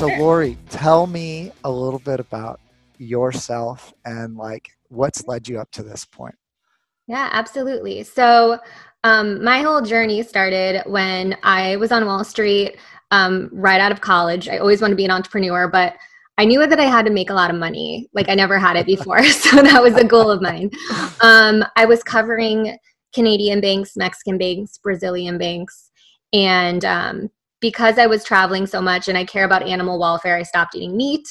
So, Lori, tell me a little bit about yourself and like what's led you up to this point. Yeah, absolutely. So, um, my whole journey started when I was on Wall Street um, right out of college. I always wanted to be an entrepreneur, but I knew that I had to make a lot of money. Like I never had it before. so that was a goal of mine. Um, I was covering Canadian banks, Mexican banks, Brazilian banks. And um, because I was traveling so much and I care about animal welfare, I stopped eating meat.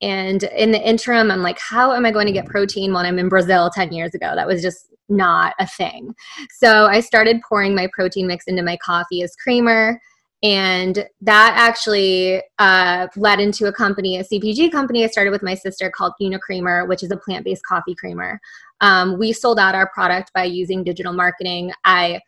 And in the interim, I'm like, how am I going to get protein when I'm in Brazil 10 years ago? That was just not a thing. So I started pouring my protein mix into my coffee as creamer. And that actually uh, led into a company, a CPG company I started with my sister called Unicreamer, which is a plant based coffee creamer. Um, we sold out our product by using digital marketing. I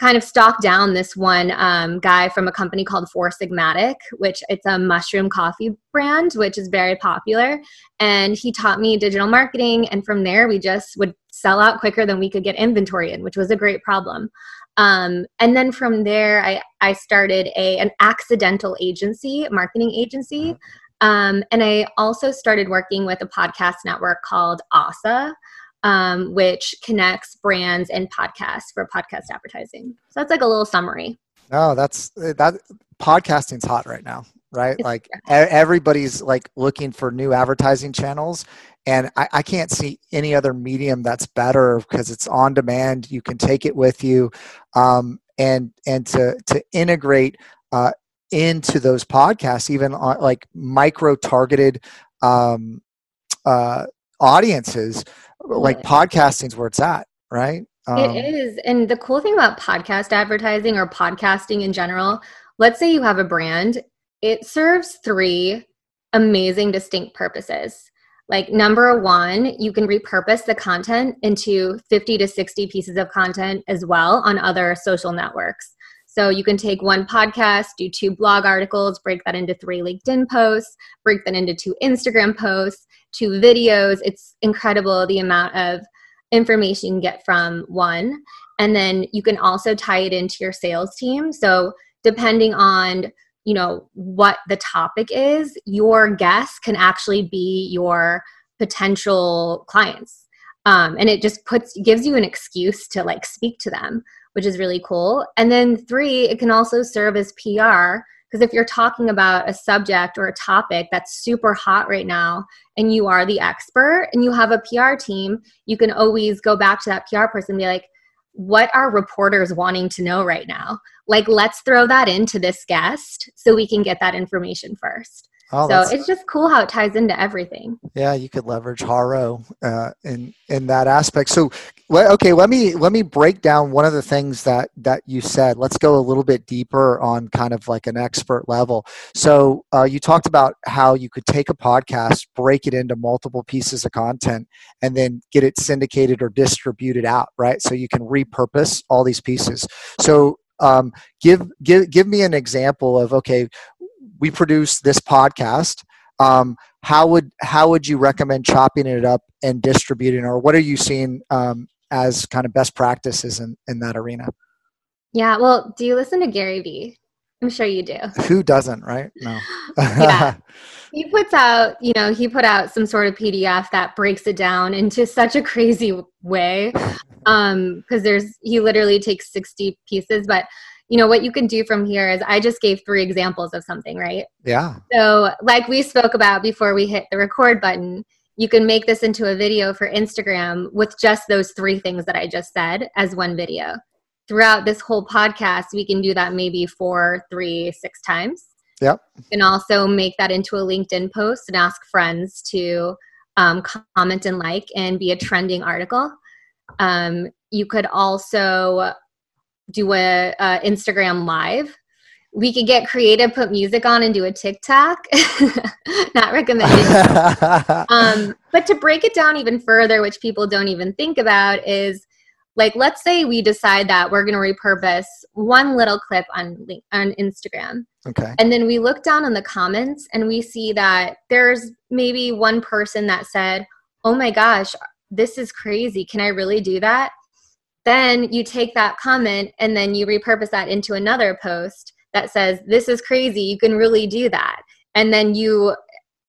kind of stalked down this one um, guy from a company called Four Sigmatic, which it's a mushroom coffee brand, which is very popular. And he taught me digital marketing, and from there we just would sell out quicker than we could get inventory in, which was a great problem. Um, and then from there, I, I started a an accidental agency, marketing agency. Um, and I also started working with a podcast network called Ossa, um, which connects brands and podcasts for podcast advertising. So that's like a little summary. No, that's that podcasting's hot right now, right? It's like everybody's like looking for new advertising channels. And I, I can't see any other medium that's better because it's on demand. You can take it with you, um, and and to to integrate uh, into those podcasts, even on like micro targeted um, uh, audiences like podcasting's where it's at, right? Um, it is. And the cool thing about podcast advertising or podcasting in general, let's say you have a brand, it serves three amazing distinct purposes. Like number one, you can repurpose the content into 50 to 60 pieces of content as well on other social networks. So you can take one podcast, do two blog articles, break that into three LinkedIn posts, break that into two Instagram posts, two videos. It's incredible the amount of information you can get from one. And then you can also tie it into your sales team. So depending on you know what the topic is your guests can actually be your potential clients um, and it just puts gives you an excuse to like speak to them which is really cool. And then three, it can also serve as PR because if you're talking about a subject or a topic that's super hot right now and you are the expert and you have a PR team, you can always go back to that PR person and be like, what are reporters wanting to know right now? Like, let's throw that into this guest so we can get that information first. Oh, so it's just cool how it ties into everything. Yeah, you could leverage Haro uh, in in that aspect. So, okay, let me let me break down one of the things that that you said. Let's go a little bit deeper on kind of like an expert level. So, uh, you talked about how you could take a podcast, break it into multiple pieces of content, and then get it syndicated or distributed out. Right, so you can repurpose all these pieces. So, um, give give give me an example of okay we produce this podcast. Um, how would how would you recommend chopping it up and distributing, or what are you seeing um, as kind of best practices in, in that arena? Yeah, well, do you listen to Gary Vee? I'm sure you do. Who doesn't, right? No. yeah. He puts out, you know, he put out some sort of PDF that breaks it down into such a crazy way. Um, because there's he literally takes 60 pieces, but you know what you can do from here is i just gave three examples of something right? Yeah. So like we spoke about before we hit the record button you can make this into a video for instagram with just those three things that i just said as one video. Throughout this whole podcast we can do that maybe four three six times. Yep. You can also make that into a linkedin post and ask friends to um, comment and like and be a trending article. Um, you could also do a, a Instagram live. We could get creative, put music on, and do a TikTok. Not recommended. um, but to break it down even further, which people don't even think about, is like let's say we decide that we're going to repurpose one little clip on on Instagram. Okay. And then we look down in the comments and we see that there's maybe one person that said, "Oh my gosh, this is crazy. Can I really do that?" Then you take that comment and then you repurpose that into another post that says this is crazy. You can really do that. And then you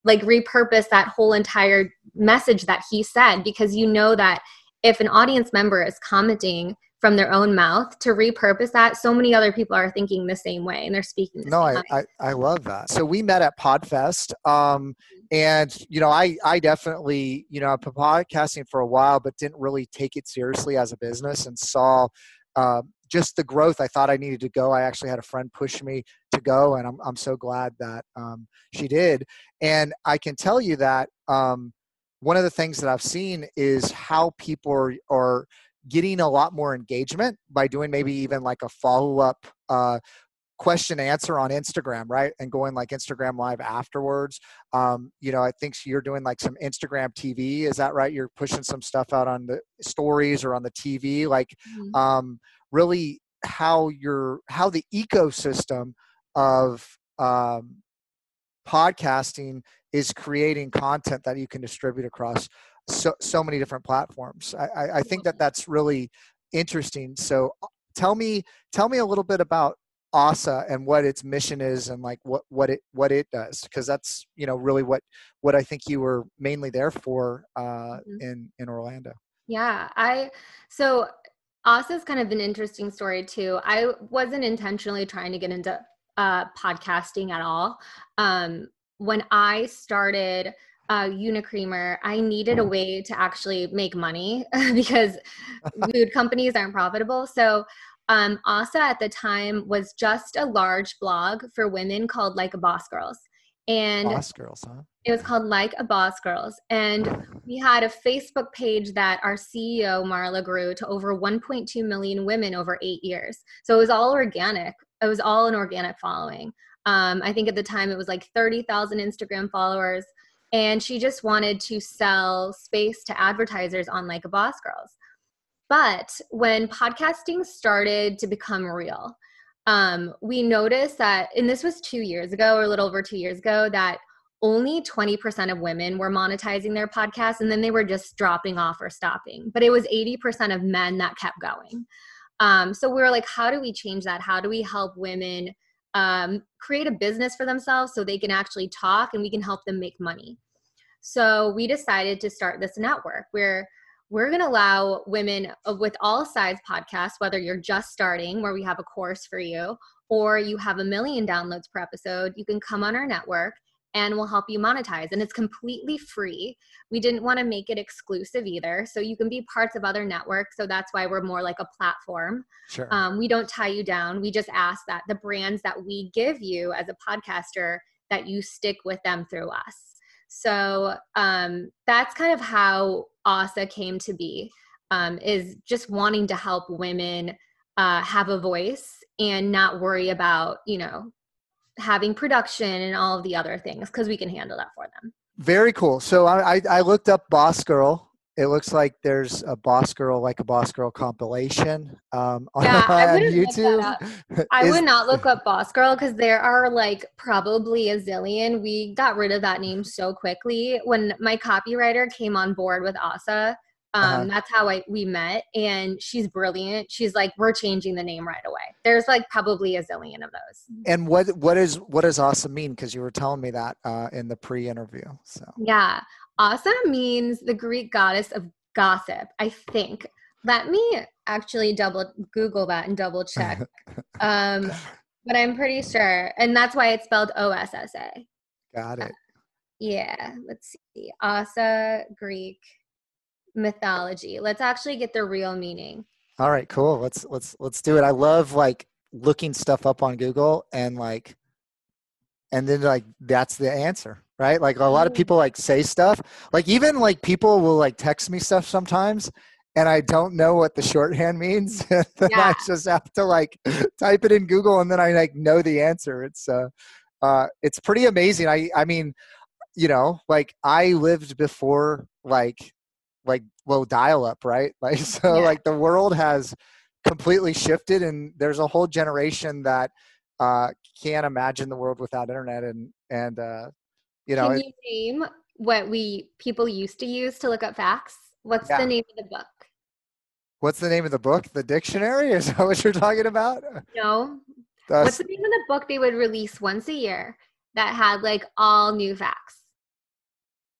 like repurpose that whole entire message that he said because you know that if an audience member is commenting from their own mouth to repurpose that so many other people are thinking the same way and they're speaking the no I, I, I love that. So we met at podfest um, and you know i i definitely you know i've been podcasting for a while but didn't really take it seriously as a business and saw uh, just the growth i thought i needed to go. I actually had a friend push me to go and i'm, I'm so glad that um, she did. And i can tell you that um, one of the things that i've seen is how people are, are getting a lot more engagement by doing maybe even like a follow-up uh, question answer on Instagram, right? And going like Instagram live afterwards. Um, you know, I think you're doing like some Instagram TV. Is that right? You're pushing some stuff out on the stories or on the TV. Like, mm-hmm. um, really, how your how the ecosystem of um, podcasting is creating content that you can distribute across so so many different platforms. I, I, I think that that's really interesting. So uh, tell me tell me a little bit about Ossa and what its mission is and like what what it what it does because that's you know really what what I think you were mainly there for uh, mm-hmm. in in Orlando. Yeah, I so Ossa is kind of an interesting story too. I wasn't intentionally trying to get into uh, podcasting at all. Um, when I started uh, Unicreamer, I needed a way to actually make money because food companies aren't profitable. So um, Ossa at the time was just a large blog for women called Like a Boss Girls. And Boss Girls, huh? It was called Like a Boss Girls. And we had a Facebook page that our CEO, Marla, grew to over 1.2 million women over eight years. So it was all organic. It was all an organic following. Um, I think at the time it was like 30,000 Instagram followers and she just wanted to sell space to advertisers on like a boss girls but when podcasting started to become real um, we noticed that and this was two years ago or a little over two years ago that only 20% of women were monetizing their podcasts and then they were just dropping off or stopping. But it was 80% of men that kept going. Um, so we were like how do we change that? How do we help women um, create a business for themselves so they can actually talk and we can help them make money. So we decided to start this network where we're going to allow women with all size podcasts, whether you're just starting, where we have a course for you, or you have a million downloads per episode, you can come on our network and we'll help you monetize. And it's completely free. We didn't want to make it exclusive either. So you can be parts of other networks. So that's why we're more like a platform. Sure. Um, we don't tie you down. We just ask that the brands that we give you as a podcaster, that you stick with them through us. So um, that's kind of how Ossa came to be, um, is just wanting to help women uh, have a voice and not worry about, you know, having production and all of the other things because we can handle that for them. Very cool. So I, I looked up Boss Girl. It looks like there's a Boss Girl, like a Boss Girl compilation um, on, yeah, I on YouTube. I Is, would not look up Boss Girl because there are like probably a zillion. We got rid of that name so quickly. When my copywriter came on board with Ossa. Um, uh-huh. That's how I we met, and she's brilliant. She's like, we're changing the name right away. There's like probably a zillion of those. And what what is what does Ossa mean? Because you were telling me that uh, in the pre-interview. So yeah, Ossa means the Greek goddess of gossip. I think. Let me actually double Google that and double check. um, but I'm pretty sure, and that's why it's spelled O S S A. Got it. Uh, yeah, let's see. Ossa Greek mythology. Let's actually get the real meaning. All right, cool. Let's let's let's do it. I love like looking stuff up on Google and like and then like that's the answer, right? Like a lot of people like say stuff. Like even like people will like text me stuff sometimes and I don't know what the shorthand means. then yeah. I just have to like type it in Google and then I like know the answer. It's uh uh it's pretty amazing. I I mean, you know, like I lived before like like well dial up right like so yeah. like the world has completely shifted and there's a whole generation that uh can't imagine the world without internet and and uh you know can you name what we people used to use to look up facts what's yeah. the name of the book what's the name of the book the dictionary is that what you're talking about no what's the name of the book they would release once a year that had like all new facts.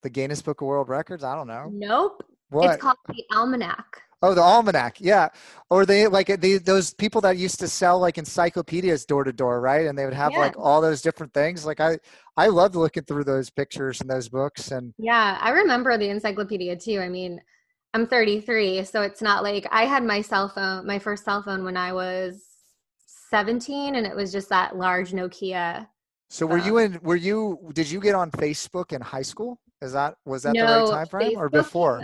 The Guinness Book of World Records? I don't know. Nope. What? It's called the Almanac. Oh, the almanac, yeah. Or they like they, those people that used to sell like encyclopedias door to door, right? And they would have Yeah. like all those different things. Like I, I loved looking through those pictures and those books. And Yeah, I remember the encyclopedia too. I mean, I'm 33, so it's not like I had my cell phone, my first cell phone when I was 17, and it was just that large Nokia. so, were you in? Were you? Did you get on Facebook in high school? Is that was that the right time frame or Facebook came before?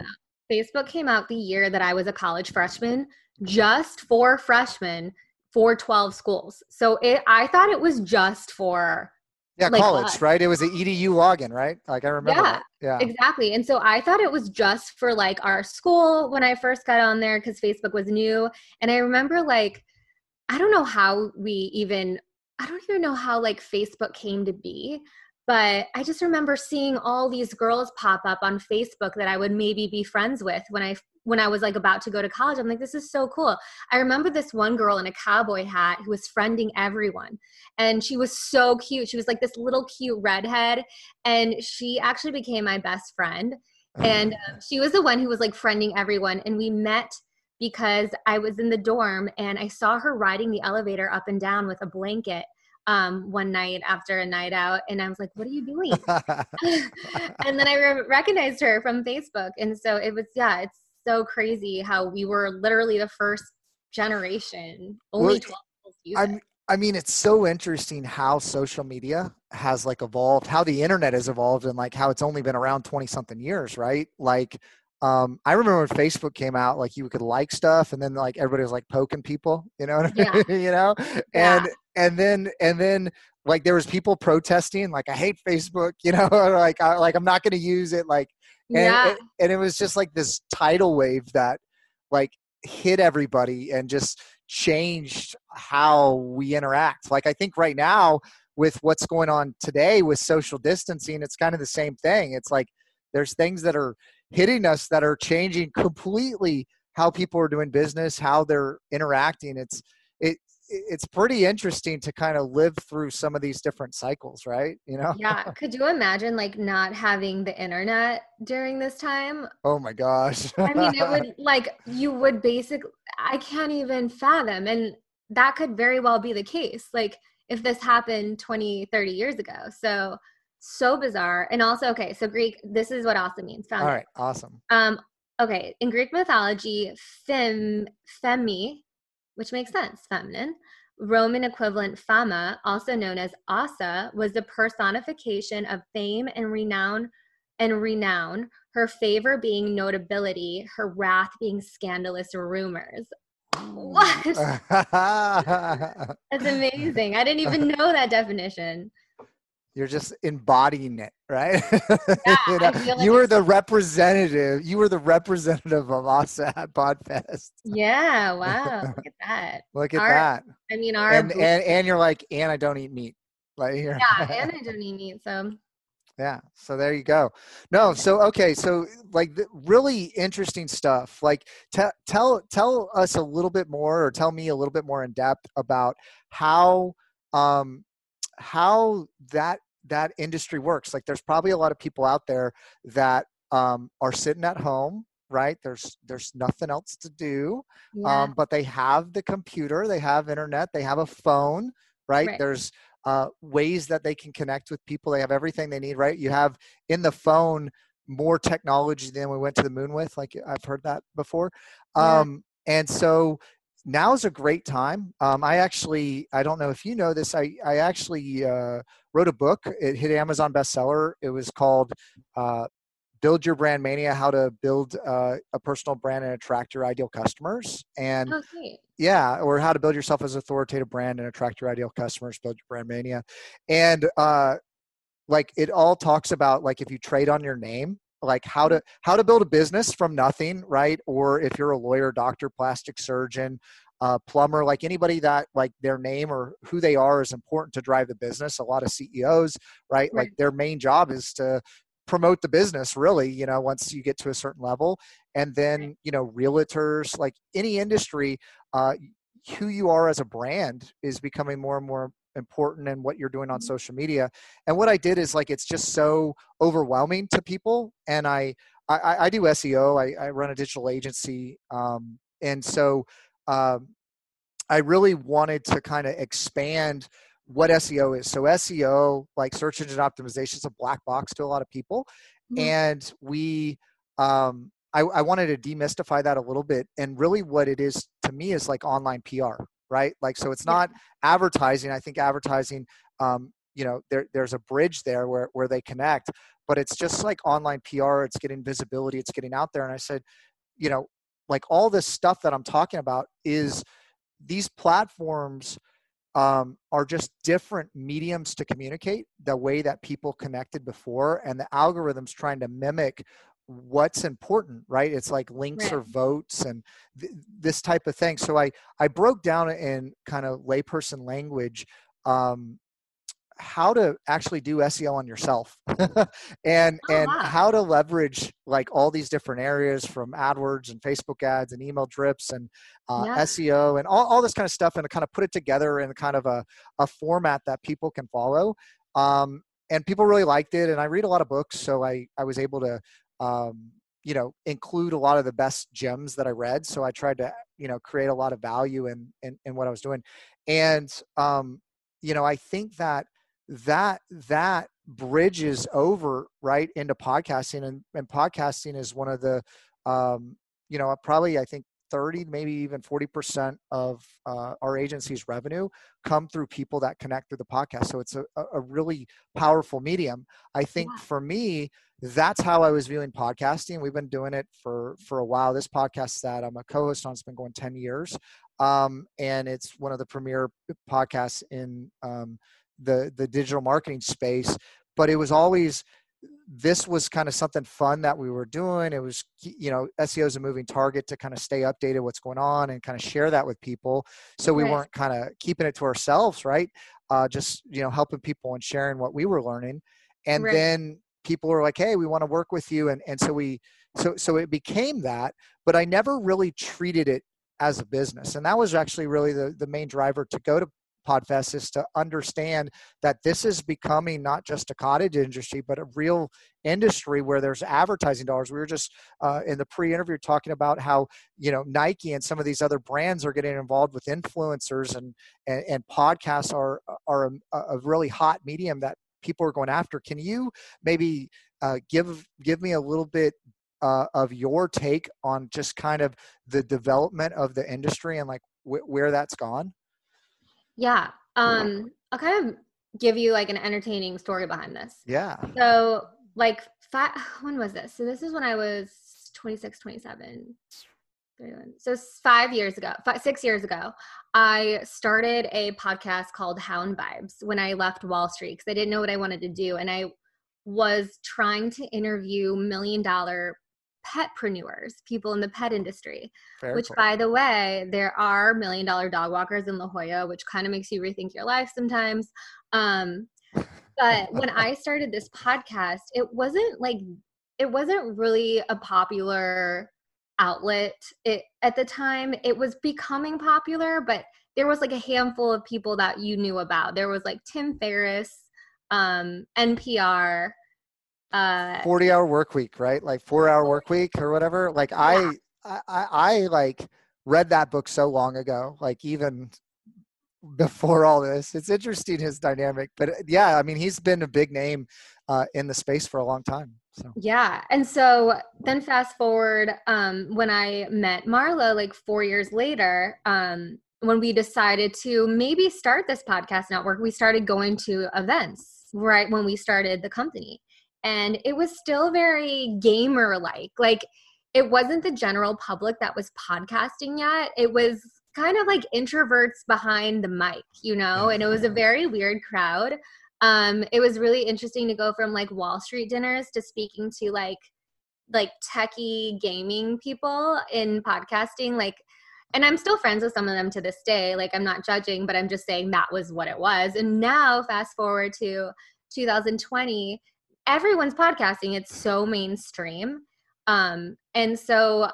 Facebook came out the year that I was a college freshman, just for freshmen for 12 schools. So it, I thought it was just for Yeah, like college, us. right? It was an EDU login, right? Like I remember. Yeah, that. Yeah. Exactly. And so I thought it was just for like our school when I first got on there because Facebook was new. And I remember like, I don't know how we even, I don't even know how like Facebook came to be, but I just remember seeing all these girls pop up on Facebook that I would maybe be friends with when I when I was like about to go to college. I'm like, this is so cool. I remember this one girl in a cowboy hat who was friending everyone. And she was so cute. She was like this little cute redhead and she actually became my best friend and um, she was the one who was like friending everyone and we met because i was in the dorm and i saw her riding the elevator up and down with a blanket um, one night after a night out and i was like what are you doing and then i re- recognized her from facebook and so it was yeah it's so crazy how we were literally the first generation only Well, 12 schools I'm, it. I mean, it's so interesting how social media has like evolved, how the internet has evolved, and like how it's only been around 20 something years, right? Like, um, I remember when Facebook came out, like you could like stuff and then like everybody was like poking people, you know, what I Yeah. mean? you know, Yeah. And, then, and then like there was people protesting, like, I hate Facebook, you know, like, I, like, I'm not going to use it. Like, and, yeah. and, and it was just like this tidal wave that like hit everybody and just changed how we interact. Like i think right now with what's going on today with social distancing it's kind of the same thing. It's like there's things that are hitting us that are changing completely how people are doing business how they're interacting. It's it it's pretty interesting to kind of live through some of these different cycles right you know yeah could you imagine like not having the internet during this time oh my gosh I mean, it would like you would basically. I can't even fathom, and that could very well be the case. Like if this happened 20, 30 years ago. So so bizarre. And also, okay, so Greek. This is what also means. Found all right awesome Um. Okay, in Greek mythology, fem femi, which makes sense, feminine. Roman equivalent fama, also known as Ossa, was the personification of fame and renown and renown, her favor being notability, her wrath being scandalous rumors. What? Mm. That's amazing. I didn't even know that definition. You're just embodying it, right? Yeah, you, know, like you were the representative. You were the representative of us at Podfest. Yeah, wow. Look at that. Look at Our- that. I mean, our And, and and you're like, and I don't eat meat. Like you're, yeah, and I don't eat meat, so yeah. So there you go. No. So okay. So like the, really interesting stuff. Like tell tell tell us a little bit more, or tell me a little bit more in depth about how um how that that industry works. Like there's probably a lot of people out there that um are sitting at home right there's there's nothing else to do yeah. um, but they have the computer they have internet they have a phone right, Right. there's uh, ways that they can connect with people they have everything they need right you have in the phone more technology than we went to the moon with like i've heard that before Yeah. um, and so now is a great time. Um, i actually i don't know if you know this i, I actually uh, wrote a book. It hit amazon bestseller. It was called uh, build your brand mania how to build uh, a personal brand and attract your ideal customers. And oh, yeah or how to build yourself as an authoritative brand and attract your ideal customers build your brand mania. And uh like it all talks about like if you trade on your name like how to how to build a business from nothing right? Or if you're a lawyer doctor plastic surgeon uh, plumber like anybody that like their name or who they are is important to drive the business. A lot of ceos right, like their main job is to promote the business really you know once you get to a certain level. And then you know realtors like any industry uh, who you are as a brand is becoming more and more important and what you're doing on mm-hmm. social media. And what i did is like it's just so overwhelming to people. And i i, I do seo I, I run a digital agency um, and so um, i really wanted to kind of expand what seo is. So seo like search engine optimization is a black box to a lot of people. Mm-hmm. and we um, I, I wanted to demystify that a little bit. And really what it is to me is like online pr right like so it's not yeah. advertising i think advertising um, you know there, there's a bridge there where, where they connect but it's just like online pr it's getting visibility it's getting out there and i said you know like all this stuff that i'm talking about is these platforms um, are just different mediums to communicate the way that people connected before and the algorithms trying to mimic what's important right it's like links right. or votes and th- this type of thing so i i broke down in kind of layperson language um, how to actually do SEO on yourself and oh, and wow. how to leverage like all these different areas from AdWords and Facebook ads and email drips and uh, yeah. SEO and all, all this kind of stuff and to kind of put it together in kind of a, a format that people can follow. Um, and people really liked it and I read a lot of books so I, I was able to um, you know include a lot of the best gems that i read so i tried to you know create a lot of value in in, in what i was doing. And um, you know i think that that that bridges over right into podcasting and, and podcasting is one of the um, you know probably i think 30 maybe even 40% of uh, our agency's revenue come through people that connect through the podcast. So it's a, a really powerful medium. I think yeah. for me that's how i was viewing podcasting. We've been doing it for for a while. This podcast that i'm a co-host on has been going 10 years. Um, and it's one of the premier podcasts in um, the the digital marketing space. But it was always this was kind of something fun that we were doing. It was, you know, SEO is a moving target to kind of stay updated what's going on and kind of share that with people. So we right. weren't kind of keeping it to ourselves, right? Uh, just, you know, helping people and sharing what we were learning. And right. then people were like, hey, we want to work with you. And, and so we, so, so it became that, but I never really treated it as a business. And that was actually really the, the main driver to go to Podfest is to understand that this is becoming not just a cottage industry, but a real industry where there's advertising dollars. We were just uh, in the pre-interview talking about how you know Nike and some of these other brands are getting involved with influencers, and and, and podcasts are are a, a really hot medium that people are going after. Can you maybe uh, give give me a little bit uh, of your take on just kind of the development of the industry and like wh- where that's gone? Yeah. Um, I'll kind of give you like an entertaining story behind this. Yeah. So, like, five, when was this? So, this is when I was 26, 27. So five years ago, five, six years ago, I started a podcast called Hound Vibes when I left Wall Street because I didn't know what I wanted to do, and I was trying to interview million dollar petpreneurs, people in the pet industry. Very which, cool. by the way, there are million dollar dog walkers in La Jolla, which kind of makes you rethink your life sometimes. Um, but when I started this podcast, it wasn't like it wasn't really a popular outlet. It at the time it was becoming popular, but there was like a handful of people that you knew about. There was like Tim Ferriss, um, NPR, uh 40 hour work week right? Like four hour work week or whatever. Like yeah. I, I i like read that book so long ago like even before all this. It's interesting his dynamic but yeah i mean he's been a big name uh, in the space for a long time so. Yeah and so then fast forward um, when i met marla like four years later um, when we decided to maybe start this podcast network we started going to events right when we started the company and it was still very gamer like like it wasn't the general public that was podcasting yet. It was kind of like introverts behind the mic you know and it was a very weird crowd. Um it was really interesting to go from like wall street dinners to speaking to like like techie gaming people in podcasting like and i'm still friends with some of them to this day. Like i'm not judging but i'm just saying that was what it was. And now fast forward to 2020 everyone's podcasting it's so mainstream um and so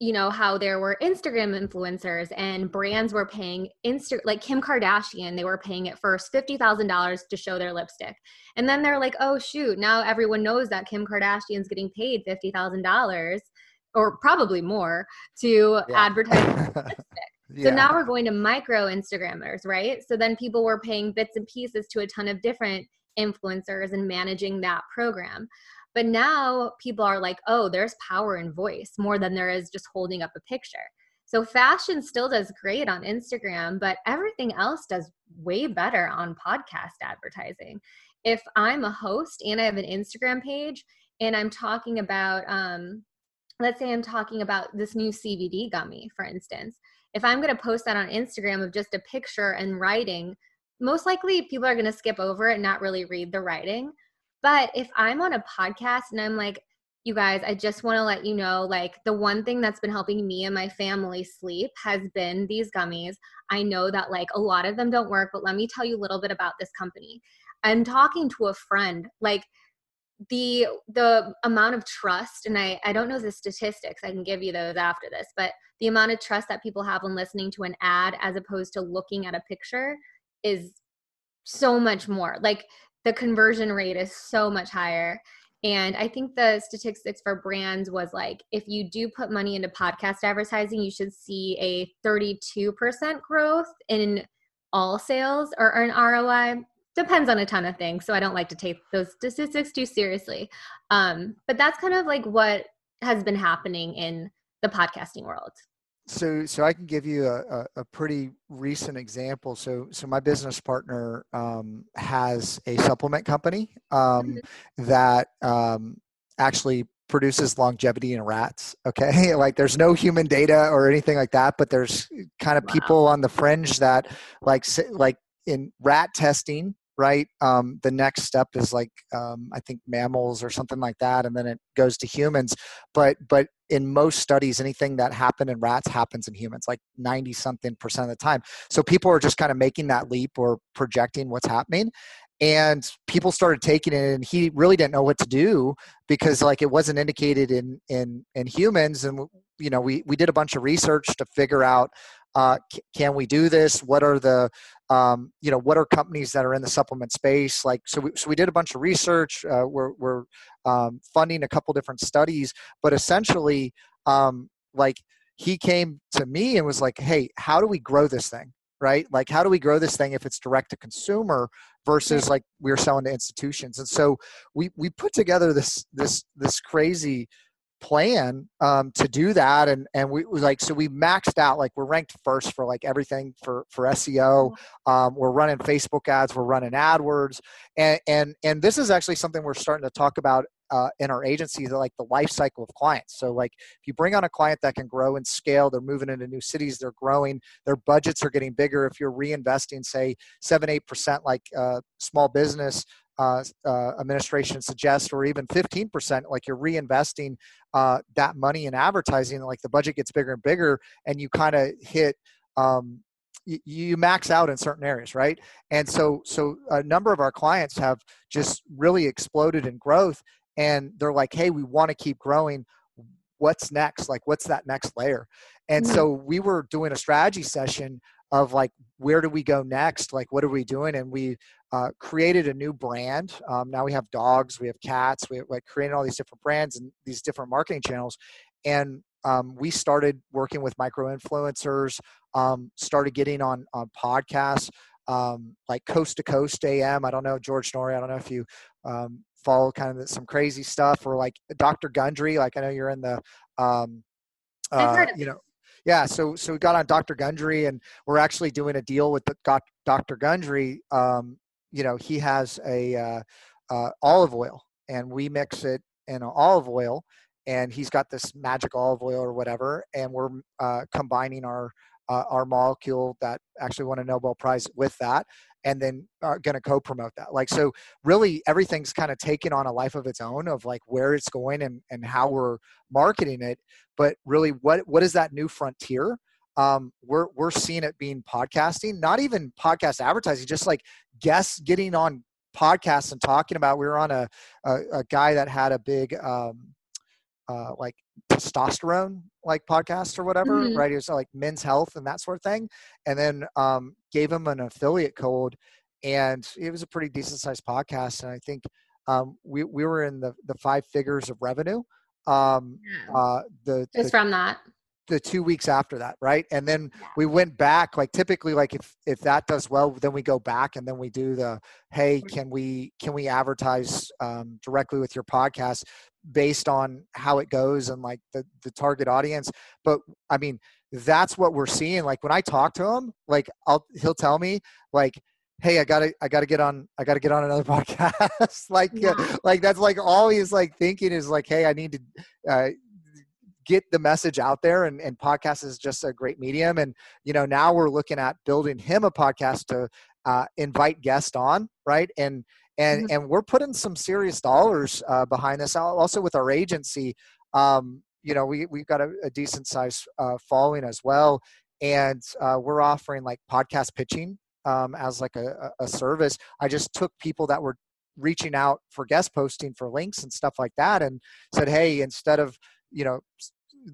you know how there were instagram influencers and brands were paying insta like kim kardashian they were paying at first $50000 to show their lipstick and then they're like oh shoot now everyone knows that kim kardashian's getting paid $50000 or probably more to yeah. advertise lipstick yeah. So now we're going to micro Instagrammers, right? So then people were paying bits and pieces to a ton of different influencers and managing that program. But now people are like, oh, there's power in voice more than there is just holding up a picture. So fashion still does great on Instagram, but everything else does way better on podcast advertising. If I'm a host and I have an Instagram page and I'm talking about, um, let's say I'm talking about this new CBD gummy, for instance, if I'm going to post that on Instagram of just a picture and writing, most likely people are going to skip over it and not really read the writing. But if I'm on a podcast and I'm like, you guys, I just want to let you know like the one thing that's been helping me and my family sleep has been these gummies. I know that like a lot of them don't work, but let me tell you a little bit about this company. I'm talking to a friend like the the amount of trust and I I don't know the statistics. I can give you those after this, but the amount of trust that people have when listening to an ad as opposed to looking at a picture is so much more. Like the conversion rate is so much higher. And I think the statistics for brands was like if you do put money into podcast advertising, you should see a 32% growth in all sales or, an ROI. Depends on a ton of things. So I don't like to take those statistics too seriously. Um, but that's kind of like what has been happening in the podcasting world so so i can give you a, a, a, pretty recent example so so my business partner um, has a supplement company um, mm-hmm. that um, actually produces longevity in rats okay like there's no human data or anything like that but there's kind of wow. people on the fringe that like like in rat testing right um, the next step is like um, i think mammals or something like that and then it goes to humans but but in most studies anything that happened in rats happens in humans like 90 something percent of the time. So people are just kind of making that leap or projecting what's happening and people started taking it and he really didn't know what to do because like it wasn't indicated in in in humans and you know we we did a bunch of research to figure out uh, can we do this? What are the um, you know what are companies that are in the supplement space? Like so we, so we did a bunch of research uh, we're, we're um, funding a couple different studies but essentially um, like he came to me and was like hey how do we grow this thing? Right? Like how do we grow this thing if it's direct to consumer versus like we are selling to institutions? And so we we put together this this this crazy plan um, to do that and and we like so we maxed out like we're ranked first for like everything for for seo um, we're running facebook ads we're running adwords and and and this is actually something we're starting to talk about uh, in our agency like the life cycle of clients. So like if you bring on a client that can grow and scale they're moving into new cities they're growing their budgets are getting bigger. If you're reinvesting say 7 8% like uh, small business uh, uh, administration suggests, or even 15%, like you're reinvesting uh, that money in advertising, like the budget gets bigger and bigger, and you kind of hit. Um, you, you max out in certain areas, right? And so, so a number of our clients have just really exploded in growth, and they're like, "Hey, we want to keep growing. What's next? Like, what's that next layer?" And mm-hmm. so we were doing a strategy session of like where do we go next like what are we doing and we uh, created a new brand um, now we have dogs we have cats we have like created all these different brands and these different marketing channels and um, we started working with micro influencers um, started getting on on podcasts um, like coast to coast am i don't know george Noory i don't know if you um, follow kind of some crazy stuff or like dr gundry like i know you're in the um, uh, you know yeah, so so we got on Dr. Gundry, and we're actually doing a deal with the, Dr. Gundry. Um, you know, he has a uh, uh, olive oil, and we mix it in olive oil, and he's got this magic olive oil or whatever, and we're uh, combining our uh, our molecule that actually won a Nobel Prize with that, and then are going to co-promote that. Like so, really everything's kind of taken on a life of its own of like where it's going and and how we're marketing it. But really, what what is that new frontier? Um, we're we're seeing it being podcasting, not even podcast advertising, just like guests getting on podcasts and talking about. We were on a a, a guy that had a big um, uh, like testosterone like podcast or whatever, Mhm. right? It was like men's health and that sort of thing. And then um, gave him an affiliate code, and it was a pretty decent sized podcast. And I think um, we we were in the the five figures of revenue. Um, Yeah. uh, the, Just the from that. The two weeks after that, right? And then we went back. Like typically, like if if that does well, then we go back and then we do the hey, can we can we advertise um, directly with your podcast based on how it goes and like the the target audience. But I mean, that's what we're seeing. Like when I talk to him, like I'll he'll tell me like. Hey, I gotta, I gotta get on, I gotta get on another podcast. like, Yeah. like that's like all he's like thinking is like, hey, I need to uh, get the message out there and, and podcast is just a great medium. And you know now we're looking at building him a podcast to uh, invite guests on right? And and Mhm. and we're putting some serious dollars uh, behind this. Also with our agency um, you know we, we've got a, a decent size uh, following as well. And uh, we're offering like podcast pitching um, as like a a service. I just took people that were reaching out for guest posting for links and stuff like that and said hey instead of you know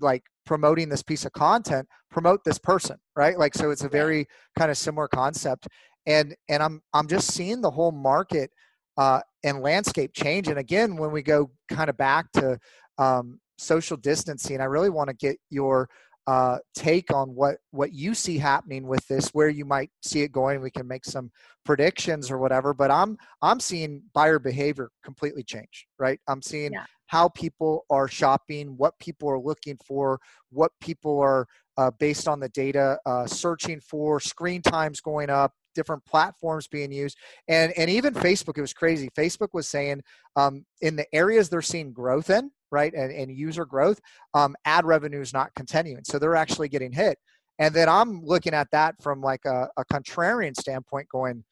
like promoting this piece of content promote this person right? Like so it's a very kind of similar concept. And and i'm i'm just seeing the whole market uh, and landscape change. And again when we go kind of back to um, social distancing i really want to get your uh, take on what what you see happening with this where you might see it going. We can make some predictions or whatever but i'm i'm seeing buyer behavior completely change right? I'm seeing Yeah. How people are shopping what people are looking for what people are uh, based on the data uh, searching for screen times going up different platforms being used and and even facebook it was crazy. Facebook was saying um, in the areas they're seeing growth in right and, and user growth um, ad revenue is not continuing so they're actually getting hit. And then i'm looking at that from like a, a contrarian standpoint going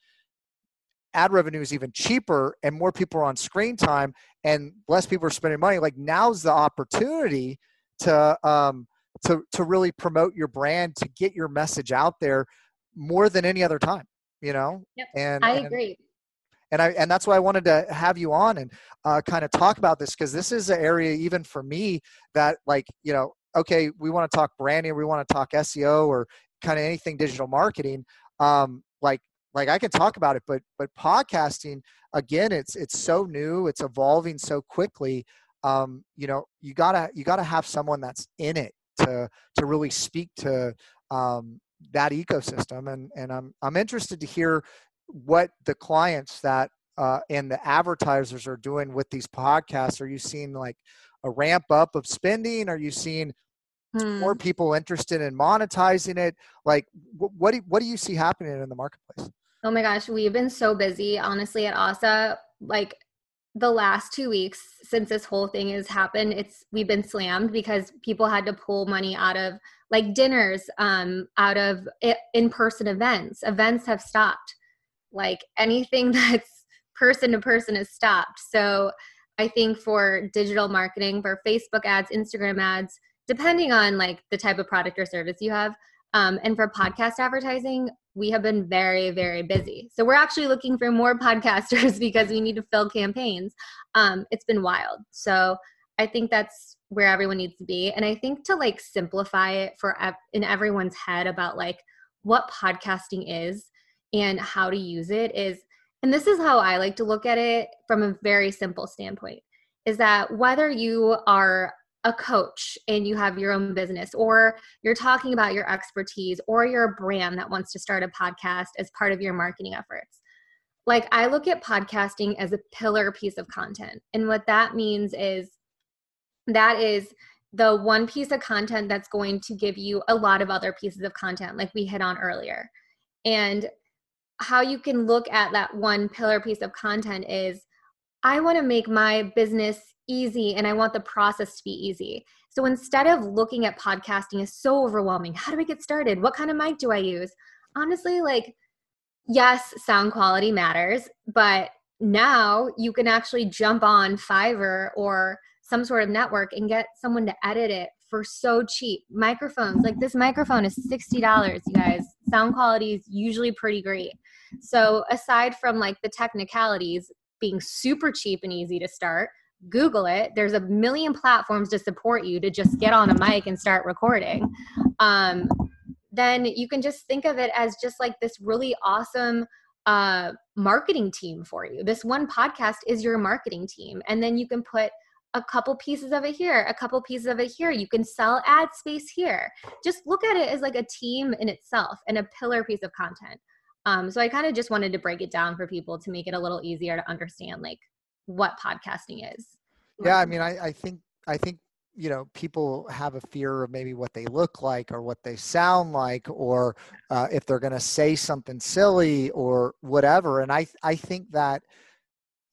ad revenue is even cheaper and more people are on screen time and less people are spending money like now's the opportunity to um to to really promote your brand to get your message out there more than any other time you know Yep, and I and- agree. and I and that's why I wanted to have you on and uh, kind of talk about this because this is an area even for me that like you know okay we want to talk branding we want to talk SEO or kind of anything digital marketing um, like like I can talk about it but but podcasting again it's it's so new it's evolving so quickly um, you know you gotta you gotta have someone that's in it to to really speak to um, that ecosystem and and I'm I'm interested to hear what the clients that uh, and the advertisers are doing with these podcasts. Are you seeing like a ramp up of spending? Are you seeing Hmm. more people interested in monetizing it? Like, what do what do you see happening in the marketplace? Oh my gosh, we've been so busy, honestly, at Ossa. Like the last two weeks since this whole thing has happened, it's we've been slammed because people had to pull money out of like dinners, um, out of in-person events. Events have stopped. Like anything that's person to person has stopped. So I think for digital marketing, for Facebook ads, Instagram ads, depending on like the type of product or service you have, um, and for podcast advertising, we have been very, very busy. So we're actually looking for more podcasters because we need to fill campaigns. Um, it's been wild. So I think that's where everyone needs to be. And I think to like simplify it for in everyone's head about like what podcasting is and how to use it is, and this is how I like to look at it from a very simple standpoint, is that whether you are a coach and you have your own business or you're talking about your expertise or you're a brand that wants to start a podcast as part of your marketing efforts. Like I look at podcasting as a pillar piece of content. And what that means is that is the one piece of content that's going to give you a lot of other pieces of content like we hit on earlier. And how you can look at that one pillar piece of content is I want to make my business easy and I want the process to be easy. So instead of looking at podcasting as so overwhelming, how do I get started? What kind of mic do I use? Honestly, like, yes, sound quality matters, but now you can actually jump on Fiverr or some sort of network and get someone to edit it for so cheap. Microphones, like this microphone is $60, you guys. Sound quality is usually pretty great. So aside from like the technicalities being super cheap and easy to start, Google it. There's a million platforms to support you to just get on a mic and start recording. Um, then you can just think of it as just like this really awesome uh, marketing team for you. This one podcast is your marketing team. And then you can put a couple pieces of it here, a couple pieces of it here. You can sell ad space here. Just look at it as like a team in itself and a pillar piece of content. Um, so I kind of just wanted to break it down for people to make it a little easier to understand like what podcasting is. Yeah, I mean, I, I think I think you know people have a fear of maybe what they look like or what they sound like or uh, if they're going to say something silly or whatever and i i think that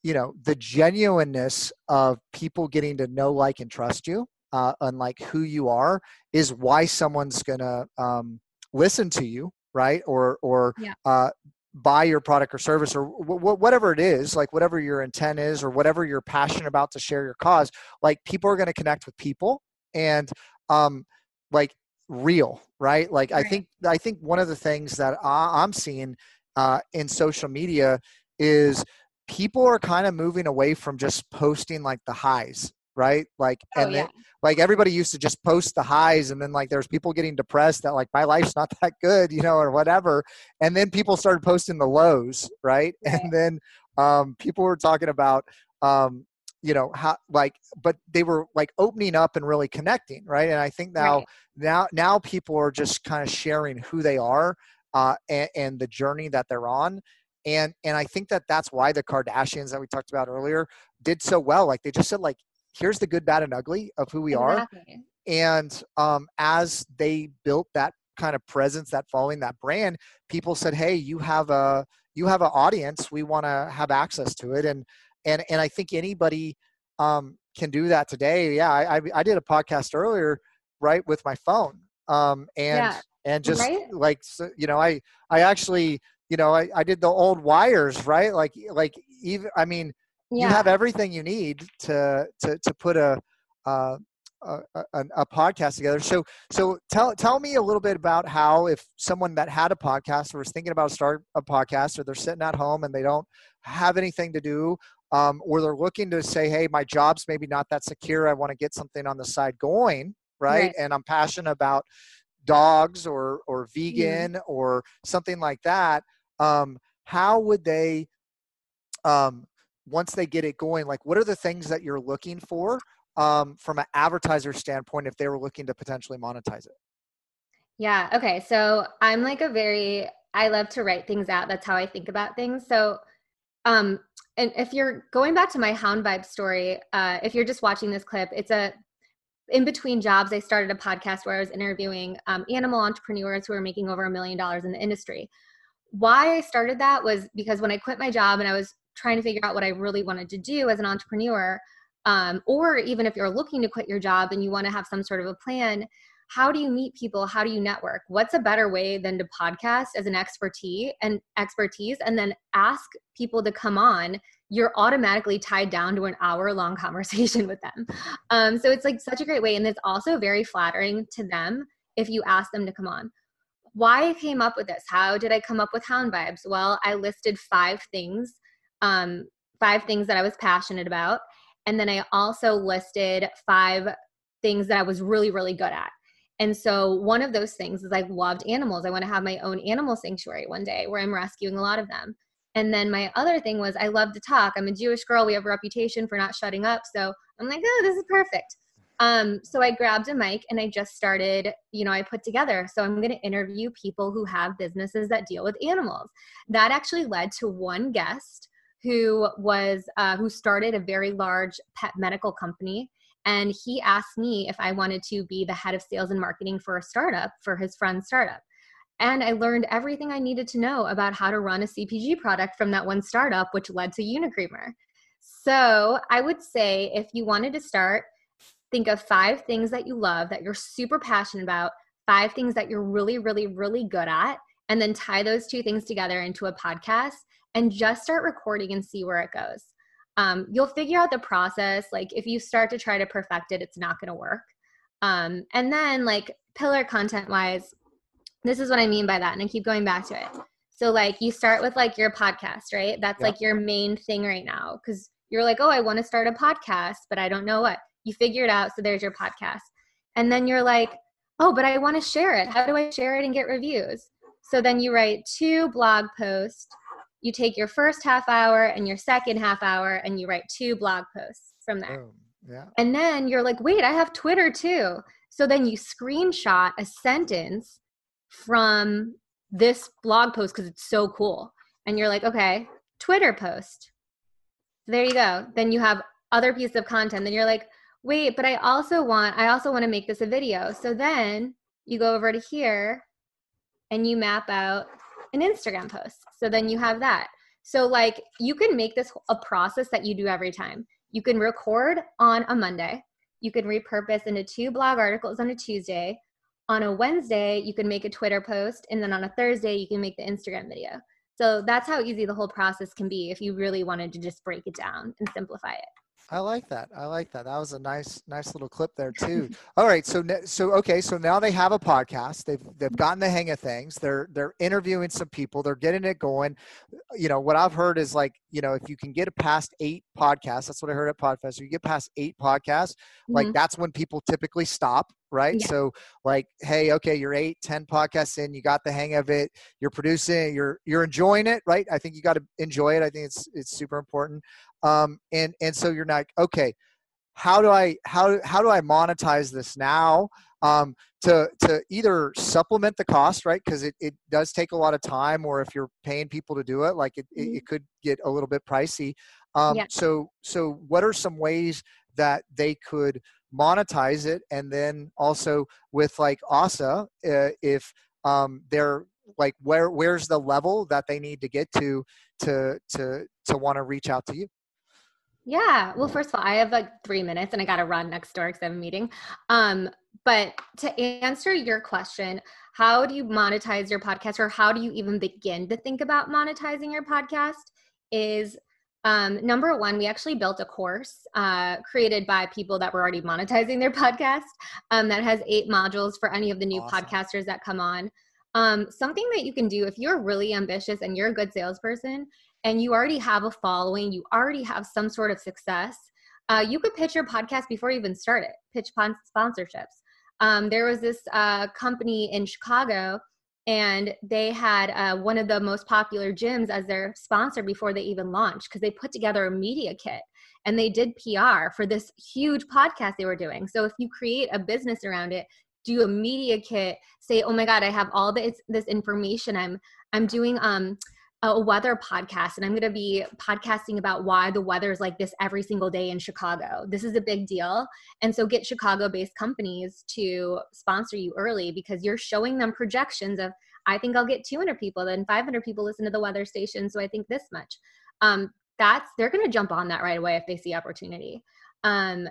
you know the genuineness of people getting to know like and trust you uh, and like who you are is why someone's going to um, listen to you right or or yeah. uh, buy your product or service or whatever it is like whatever your intent is or whatever you're passionate about to share your cause like people are going to connect with people and um like real right like right. i think i think one of the things that I, i'm seeing uh, in social media is people are kind of moving away from just posting like the highs right like oh, and yeah. like everybody used to just post the highs and then like there's people getting depressed that like my life's not that good you know or whatever and then people started posting the lows right, right. and then um, people were talking about um, you know how like but they were like opening up and really connecting right and i think now right. now now people are just kind of sharing who they are uh, and, and the journey that they're on and and i think that that's why the kardashians that we talked about earlier did so well like they just said like here's the good, bad, and ugly of who we exactly. are. And um, as they built that kind of presence, that following, that brand, people said, "Hey, you have a you have an audience. We want to have access to it." And and and I think anybody um, can do that today. Yeah, I, I, I did a podcast earlier, right, with my phone, um, and yeah. and just right? like so, you know, I I actually you know I, I did the old wires, right? Like like even I mean yeah. you have everything you need to to to put a, uh, a, a, a podcast together. So so tell tell me a little bit about how if someone that had a podcast or was thinking about start a podcast or they're sitting at home and they don't have anything to do um, or they're looking to say, hey, my job's maybe not that secure. I want to get something on the side going, right? right. And I'm passionate about dogs or or vegan mm. or something like that. Um, how would they um, once they get it going like what are the things that you're looking for um, from an advertiser standpoint if they were looking to potentially monetize it? Yeah okay so i'm like a very i love to write things out that's how i think about things so um and if you're going back to my hound vibe story uh if you're just watching this clip it's a in between jobs i started a podcast where i was interviewing um, animal entrepreneurs who are making over a million dollars in the industry. Why i started that was because when i quit my job and i was trying to figure out what I really wanted to do as an entrepreneur, um, or even if you're looking to quit your job and you want to have some sort of a plan, how do you meet people? How do you network? What's a better way than to podcast as an expertise and expertise and then ask people to come on? You're automatically tied down to an hour long conversation with them. Um, so it's like such a great way. And it's also very flattering to them if you ask them to come on why I came up with this. How did I come up with Hound Vibes? Well, I listed five things um, five things that I was passionate about. And then I also listed five things that I was really, really good at. And so one of those things is I loved animals. I want to have my own animal sanctuary one day where I'm rescuing a lot of them. And then my other thing was I love to talk. I'm a Jewish girl. We have a reputation for not shutting up. So I'm like, oh, this is perfect. Um, so I grabbed a mic and I just started, you know, I put together. So I'm going to interview people who have businesses that deal with animals. That actually led to one guest who was uh, who started a very large pet medical company and he asked me if i wanted to be the head of sales and marketing for a startup for his friend's startup. And i learned everything i needed to know about how to run a cpg product from that one startup which led to unicreamer so i would say if you wanted to start think of five things that you love that you're super passionate about five things that you're really really really good at and then tie those two things together into a podcast and just start recording and see where it goes. Um, you'll figure out the process. Like if you start to try to perfect it, it's not going to work. Um, and then like pillar content wise, this is what I mean by that. And I keep going back to it. So like you start with like your podcast, right? That's yep. like your main thing right now because You're like, oh, I want to start a podcast, but I don't know what. You figure it out. So there's your podcast. And then you're like, oh, but I want to share it. How do I share it and get reviews? So then you write two blog posts. You take your first half hour and your second half hour and you write two blog posts from there. Boom. Yeah. And then you're like, wait, I have Twitter too. So then you screenshot a sentence from this blog post because it's so cool. And you're like, okay, Twitter post. There you go. Then you have other piece of content. Then you're like, wait, but I also want, I also want to make this a video. So then you go over to here and you map out an Instagram post. So then you have that. So like you can make this a process that you do every time. You can record on a Monday. You can repurpose into two blog articles on a Tuesday. On a Wednesday, you can make a Twitter post. And then on a Thursday, you can make the Instagram video. So that's how easy the whole process can be if you really wanted to just break it down and simplify it. I like that. I like that. That was a nice, nice little clip there too. All right, so so okay, so now they have a podcast. They've they've gotten the hang of things. They're they're interviewing some people. They're getting it going. You know what I've heard is like you know if you can get past eight podcasts, that's what I heard at Podfest. You get past eight podcasts, like mm-hmm. that's when people typically stop right? Yeah. So like, hey, okay, you're eight, ten podcasts in, you got the hang of it, you're producing, you're you're enjoying it, right? I think you got to enjoy it. I think it's it's super important. Um, and and so you're like, okay, how do I how how do I monetize this now? Um, to to either supplement the cost, right? Because it, it does take a lot of time, or if you're paying people to do it, like it, mm-hmm. it, it, could get a little bit pricey. Um, yeah. So so what are some ways that they could monetize it and then also with like Ossa uh, if um, they're like where where's the level that they need to get to to to to want to reach out to you yeah well first of all i have like three minutes and i gotta run next door because i have a meeting um but to answer your question how do you monetize your podcast or how do you even begin to think about monetizing your podcast is um, number one, we actually built a course uh, created by people that were already monetizing their podcast um, that has eight modules for any of the new awesome. podcasters that come on. Um, something that you can do if you're really ambitious and you're a good salesperson and you already have a following, you already have some sort of success, uh, you could pitch your podcast before you even start it, pitch sponsorships. Um, there was this uh, company in Chicago and they had uh, one of the most popular gyms as their sponsor before they even launched because they put together a media kit and they did PR for this huge podcast they were doing. So if you create a business around it, do a media kit, say, "Oh my God, I have all this this information. I'm I'm doing um." A weather podcast and I'm going to be podcasting about why the weather is like this every single day in Chicago. This is a big deal. And so get Chicago based companies to sponsor you early because you're showing them projections of, I think I'll get 200 people, then 500 people listen to the weather station. So I think this much. Um, that's, they're going to jump on that right away if they see opportunity. Um,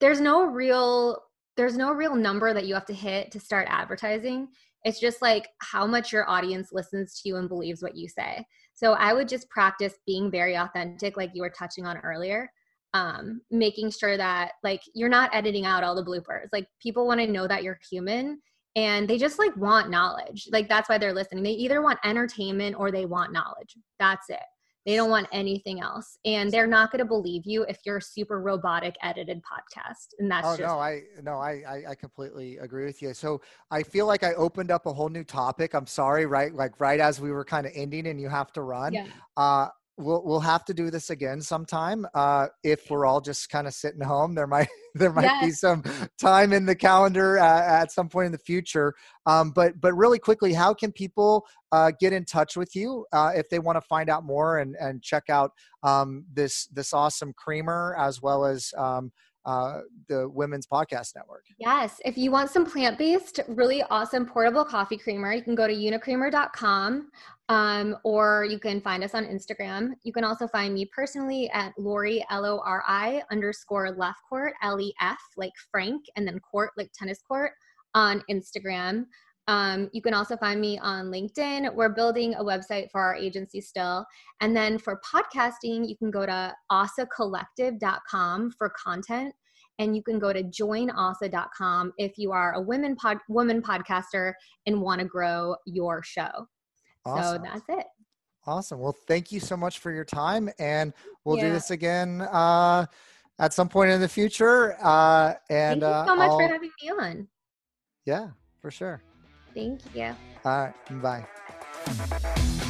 there's no real there's no real number that you have to hit to start advertising it's just like how much your audience listens to you and believes what you say. So I would just practice being very authentic, like you were touching on earlier. Um, making sure that like you're not editing out all the bloopers. Like people want to know that you're human and they just like want knowledge. Like that's why they're listening. They either want entertainment or they want knowledge. That's it. They don't want anything else. And they're not going to believe you if you're a super robotic edited podcast. And that's oh, just- no, I, no, I, I completely agree with you. So I feel like I opened up a whole new topic. I'm sorry, right? Like right as we were kind of ending and you have to run. Yeah. Uh, we'll we'll have to do this again sometime. Uh, if we're all just kind of sitting home, there might there might yes. be some time in the calendar uh, at some point in the future. Um, but but really quickly, how can people uh, get in touch with you uh, if they want to find out more and and check out um, this this awesome creamer as well as um, uh, the Women's Podcast Network. Yes. If you want some plant based, really awesome portable coffee creamer, you can go to unicreamer.com um, or you can find us on Instagram. You can also find me personally at Lori, L O R I underscore left court, L E F, like Frank, and then court, like tennis court, on Instagram. Um, you can also find me on LinkedIn. We're building a website for our agency still. And then for podcasting, you can go to ossacollective.com for content. And you can go to joinossa.com if you are a women pod, woman podcaster and want to grow your show. Awesome. So that's it. Awesome. Well, thank you so much for your time, and we'll Yeah. do this again uh, at some point in the future. Uh, and Thank you uh, so much I'll- for having me on. yeah, for sure. Thank you. All right. Bye.